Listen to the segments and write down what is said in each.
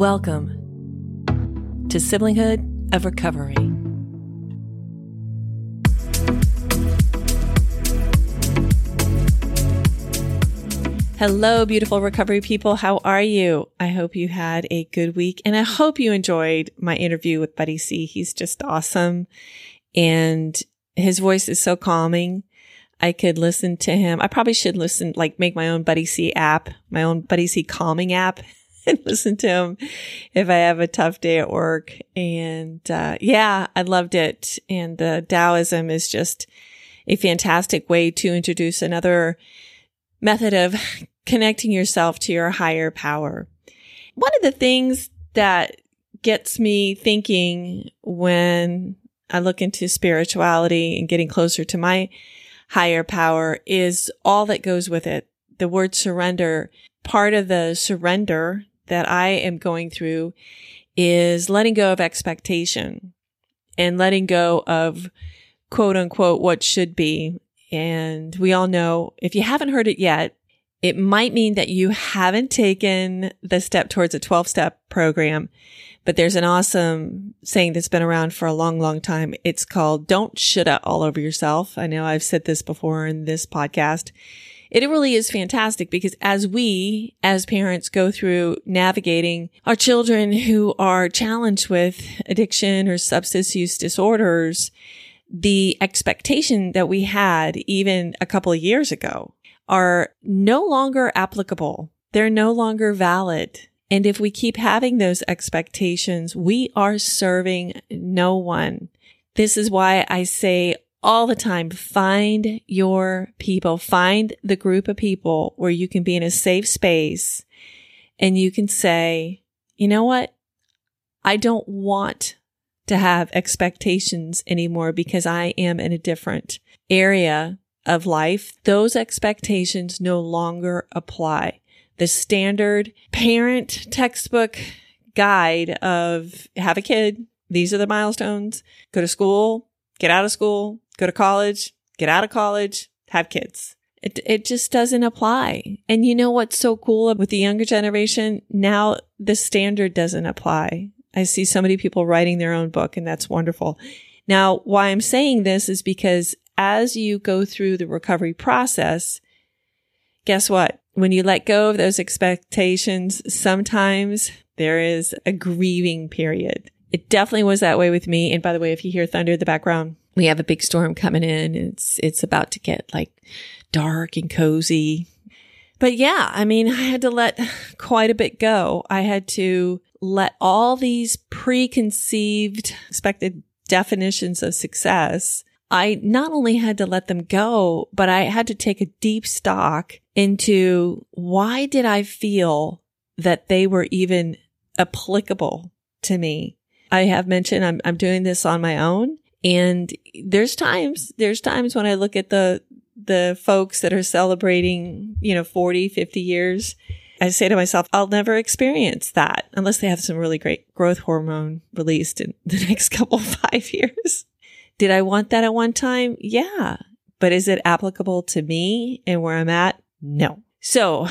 Welcome to Siblinghood of Recovery. Hello, beautiful recovery people. How are you? I hope you had a good week and I hope you enjoyed my interview with Buddy C. He's just awesome and his voice is so calming. I could listen to him. I probably should listen, like make my own Buddy C app, my own Buddy C calming app and listen to him if I have a tough day at work. And, uh, yeah, I loved it. And the Taoism is just a fantastic way to introduce another method of connecting yourself to your higher power. One of the things that gets me thinking when I look into spirituality and getting closer to my higher power is all that goes with it. The word surrender, part of the surrender that I am going through is letting go of expectation and letting go of quote unquote what should be. And we all know if you haven't heard it yet, it might mean that you haven't taken the step towards a 12 step program, but there's an awesome saying that's been around for a long, long time. It's called don't shoulda all over yourself. I know I've said this before in this podcast it really is fantastic because as we, as parents, go through navigating our children who are challenged with addiction or substance use disorders, the expectation that we had even a couple of years ago are no longer applicable. They're no longer valid. And if we keep having those expectations, we are serving no one. This is why I say all the time. Find your people, find the group of people where you can be in a safe space and you can say, you know what? I don't want to have expectations anymore because I am in a different area of life. Those expectations no longer apply. The standard parent textbook guide of have a kid. These are the milestones. Go to school, get out of school, go to college, get out of college, have kids. It, it just doesn't apply. And you know what's so cool with the younger generation? Now the standard doesn't apply. I see so many people writing their own book and that's wonderful. Now, why I'm saying this is because as you go through the recovery process, guess what? When you let go of those expectations, sometimes there is a grieving period. It definitely was that way with me. And by the way, if you hear thunder in the background, we have a big storm coming in. It's, it's about to get like dark and cozy. But yeah, I mean, I had to let quite a bit go. I had to let all these preconceived expected definitions of success. I not only had to let them go, but I had to take a deep stock into why did I feel that they were even applicable to me? I have mentioned I'm, I'm doing this on my own and there's times, there's times when I look at the, the folks that are celebrating, you know, 40, 50 years. I say to myself, I'll never experience that unless they have some really great growth hormone released in the next couple of five years. Did I want that at one time? Yeah. But is it applicable to me and where I'm at? No. So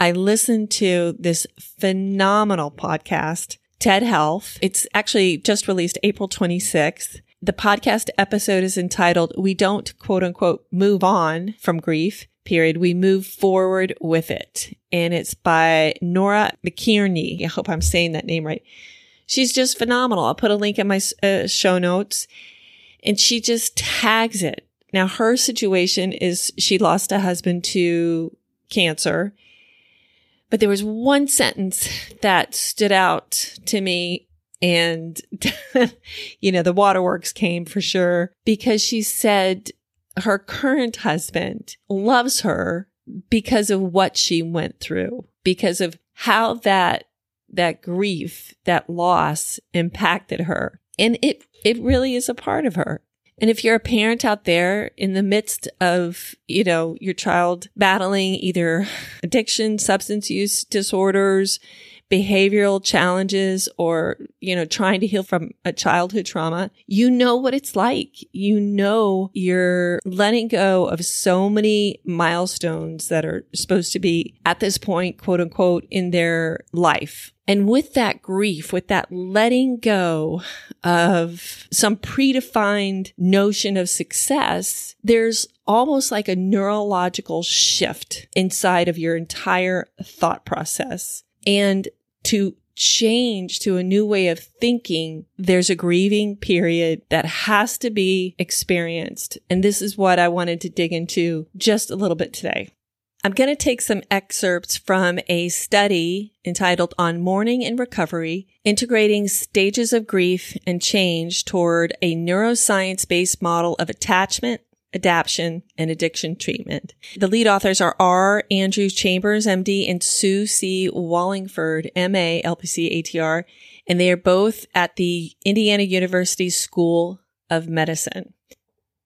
I listened to this phenomenal podcast, TED Health. It's actually just released April 26th. The podcast episode is entitled, We Don't quote unquote move on from grief, period. We move forward with it. And it's by Nora McInerny. I hope I'm saying that name right. She's just phenomenal. I'll put a link in my uh, show notes and she just tags it. Now her situation is she lost a husband to cancer. But there was one sentence that stood out to me and, you know, the waterworks came for sure because she said her current husband loves her because of what she went through, because of how that, that grief, that loss impacted her. And it, it really is a part of her. And if you're a parent out there in the midst of, you know, your child battling either addiction, substance use disorders, behavioral challenges or, you know, trying to heal from a childhood trauma, you know what it's like. You know, you're letting go of so many milestones that are supposed to be at this point, quote unquote, in their life. And with that grief, with that letting go of some predefined notion of success, there's almost like a neurological shift inside of your entire thought process. And to change to a new way of thinking, there's a grieving period that has to be experienced. And this is what I wanted to dig into just a little bit today. I'm going to take some excerpts from a study entitled On Mourning and Recovery, Integrating Stages of Grief and Change Toward a Neuroscience Based Model of Attachment, Adaptation, and Addiction Treatment. The lead authors are R. Andrew Chambers, MD, and Sue C. Wallingford, MA, LPC, ATR, and they are both at the Indiana University School of Medicine.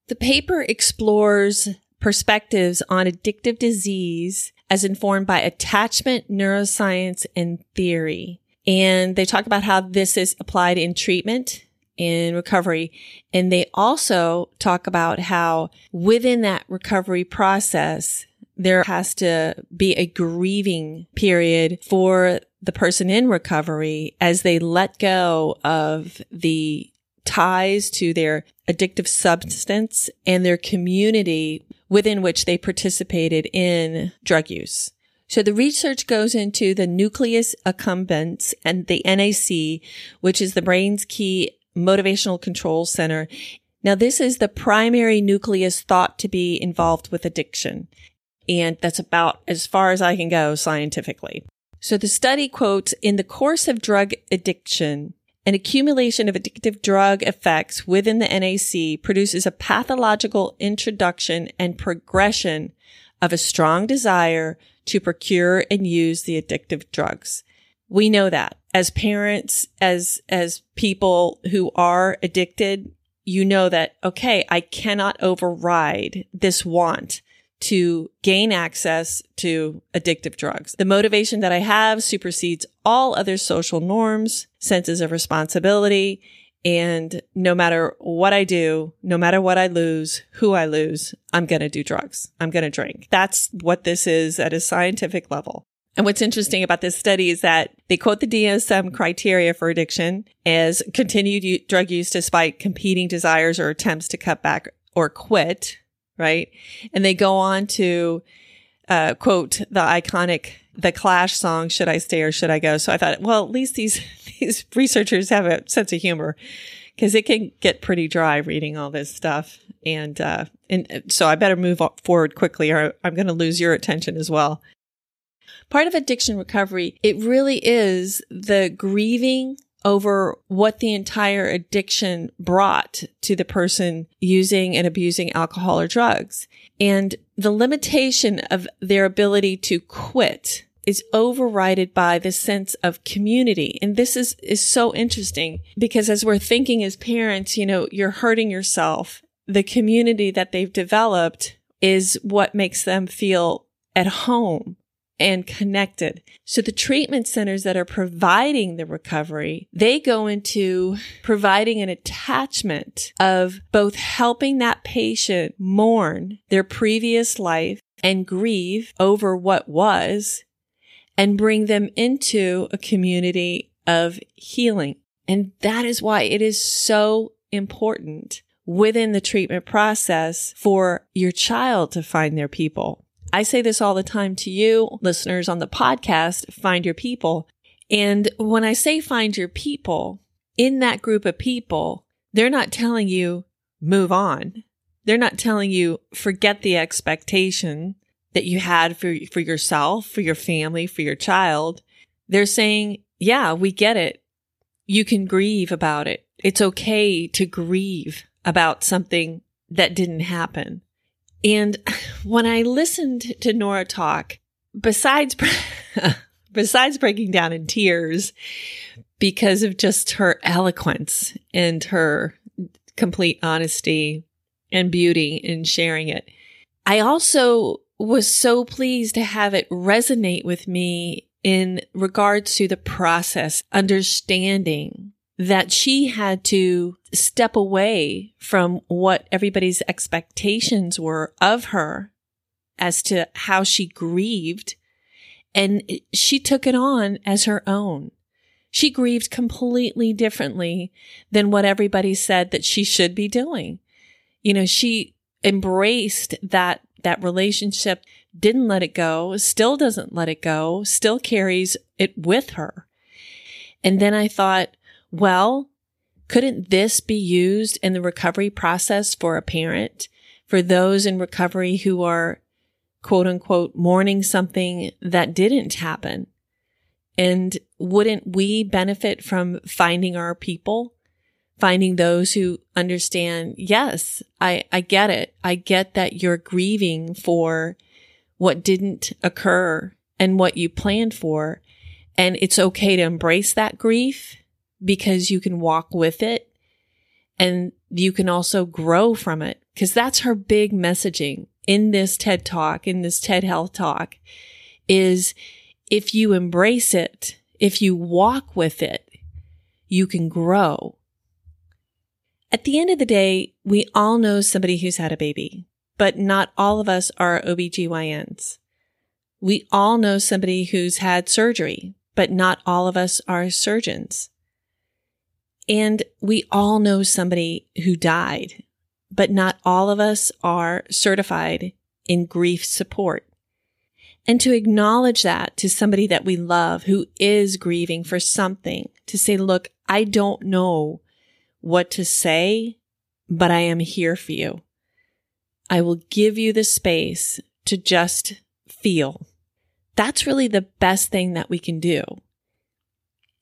The paper explores perspectives on addictive disease as informed by attachment neuroscience and theory. And they talk about how this is applied in treatment in recovery. And they also talk about how within that recovery process, there has to be a grieving period for the person in recovery as they let go of the ties to their addictive substance and their community within which they participated in drug use. So the research goes into the nucleus accumbens and the NAC, which is the brain's key motivational control center. Now, this is the primary nucleus thought to be involved with addiction. And that's about as far as I can go scientifically. So the study quotes, in the course of drug addiction, an accumulation of addictive drug effects within the NAC produces a pathological introduction and progression of a strong desire to procure and use the addictive drugs. We know that as parents, as, as people who are addicted, you know that, okay, I cannot override this want to gain access to addictive drugs. The motivation that I have supersedes all other social norms, senses of responsibility. And no matter what I do, no matter what I lose, who I lose, I'm going to do drugs. I'm going to drink. That's what this is at a scientific level. And what's interesting about this study is that they quote the DSM criteria for addiction as continued u- drug use despite competing desires or attempts to cut back or quit right? And they go on to uh, quote the iconic the Clash song, "Should I Stay or Should I Go?" So I thought, well, at least these these researchers have a sense of humor because it can get pretty dry reading all this stuff, and uh, and so I better move forward quickly, or I'm going to lose your attention as well. Part of addiction recovery, it really is the grieving over what the entire addiction brought to the person using and abusing alcohol or drugs. And the limitation of their ability to quit is overridden by the sense of community. And this is, is so interesting because as we're thinking as parents, you know, you're hurting yourself. The community that they've developed is what makes them feel at home and connected. So the treatment centers that are providing the recovery, they go into providing an attachment of both helping that patient mourn their previous life and grieve over what was and bring them into a community of healing. And that is why it is so important within the treatment process for your child to find their people I say this all the time to you, listeners on the podcast, find your people. And when I say find your people, in that group of people, they're not telling you move on. They're not telling you forget the expectation that you had for, for yourself, for your family, for your child. They're saying, yeah, we get it. You can grieve about it. It's okay to grieve about something that didn't happen. And when I listened to Nora talk, besides besides breaking down in tears because of just her eloquence and her complete honesty and beauty in sharing it, I also was so pleased to have it resonate with me in regards to the process, understanding that she had to step away from what everybody's expectations were of her as to how she grieved. And she took it on as her own. She grieved completely differently than what everybody said that she should be doing. You know, she embraced that, that relationship, didn't let it go, still doesn't let it go, still carries it with her. And then I thought, well, couldn't this be used in the recovery process for a parent, for those in recovery who are quote unquote mourning something that didn't happen? And wouldn't we benefit from finding our people, finding those who understand, yes, I, I get it. I get that you're grieving for what didn't occur and what you planned for. And it's okay to embrace that grief because you can walk with it and you can also grow from it. Cause that's her big messaging in this TED talk, in this TED health talk is if you embrace it, if you walk with it, you can grow. At the end of the day, we all know somebody who's had a baby, but not all of us are OBGYNs. We all know somebody who's had surgery, but not all of us are surgeons. And we all know somebody who died, but not all of us are certified in grief support. And to acknowledge that to somebody that we love who is grieving for something, to say, look, I don't know what to say, but I am here for you. I will give you the space to just feel. That's really the best thing that we can do.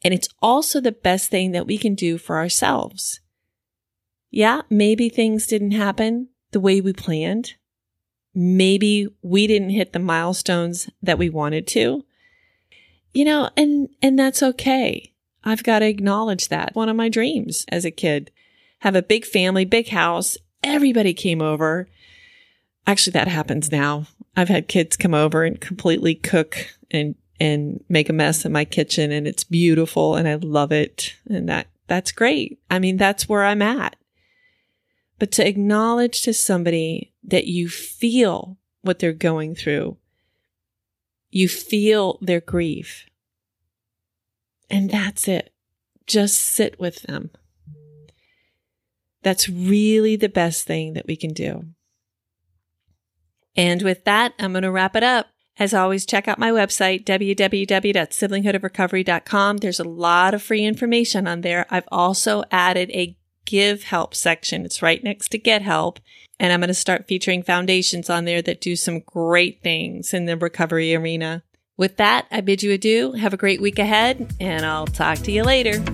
And it's also the best thing that we can do for ourselves. Yeah, maybe things didn't happen the way we planned. Maybe we didn't hit the milestones that we wanted to. You know, and, and that's okay. I've got to acknowledge that. One of my dreams as a kid, have a big family, big house. Everybody came over. Actually, that happens now. I've had kids come over and completely cook and and make a mess in my kitchen and it's beautiful and I love it. And that, that's great. I mean, that's where I'm at. But to acknowledge to somebody that you feel what they're going through, you feel their grief. And that's it. Just sit with them. That's really the best thing that we can do. And with that, I'm going to wrap it up. As always, check out my website, www.siblinghoodofrecovery.com. There's a lot of free information on there. I've also added a give help section. It's right next to get help. And I'm going to start featuring foundations on there that do some great things in the recovery arena. With that, I bid you adieu. Have a great week ahead, and I'll talk to you later.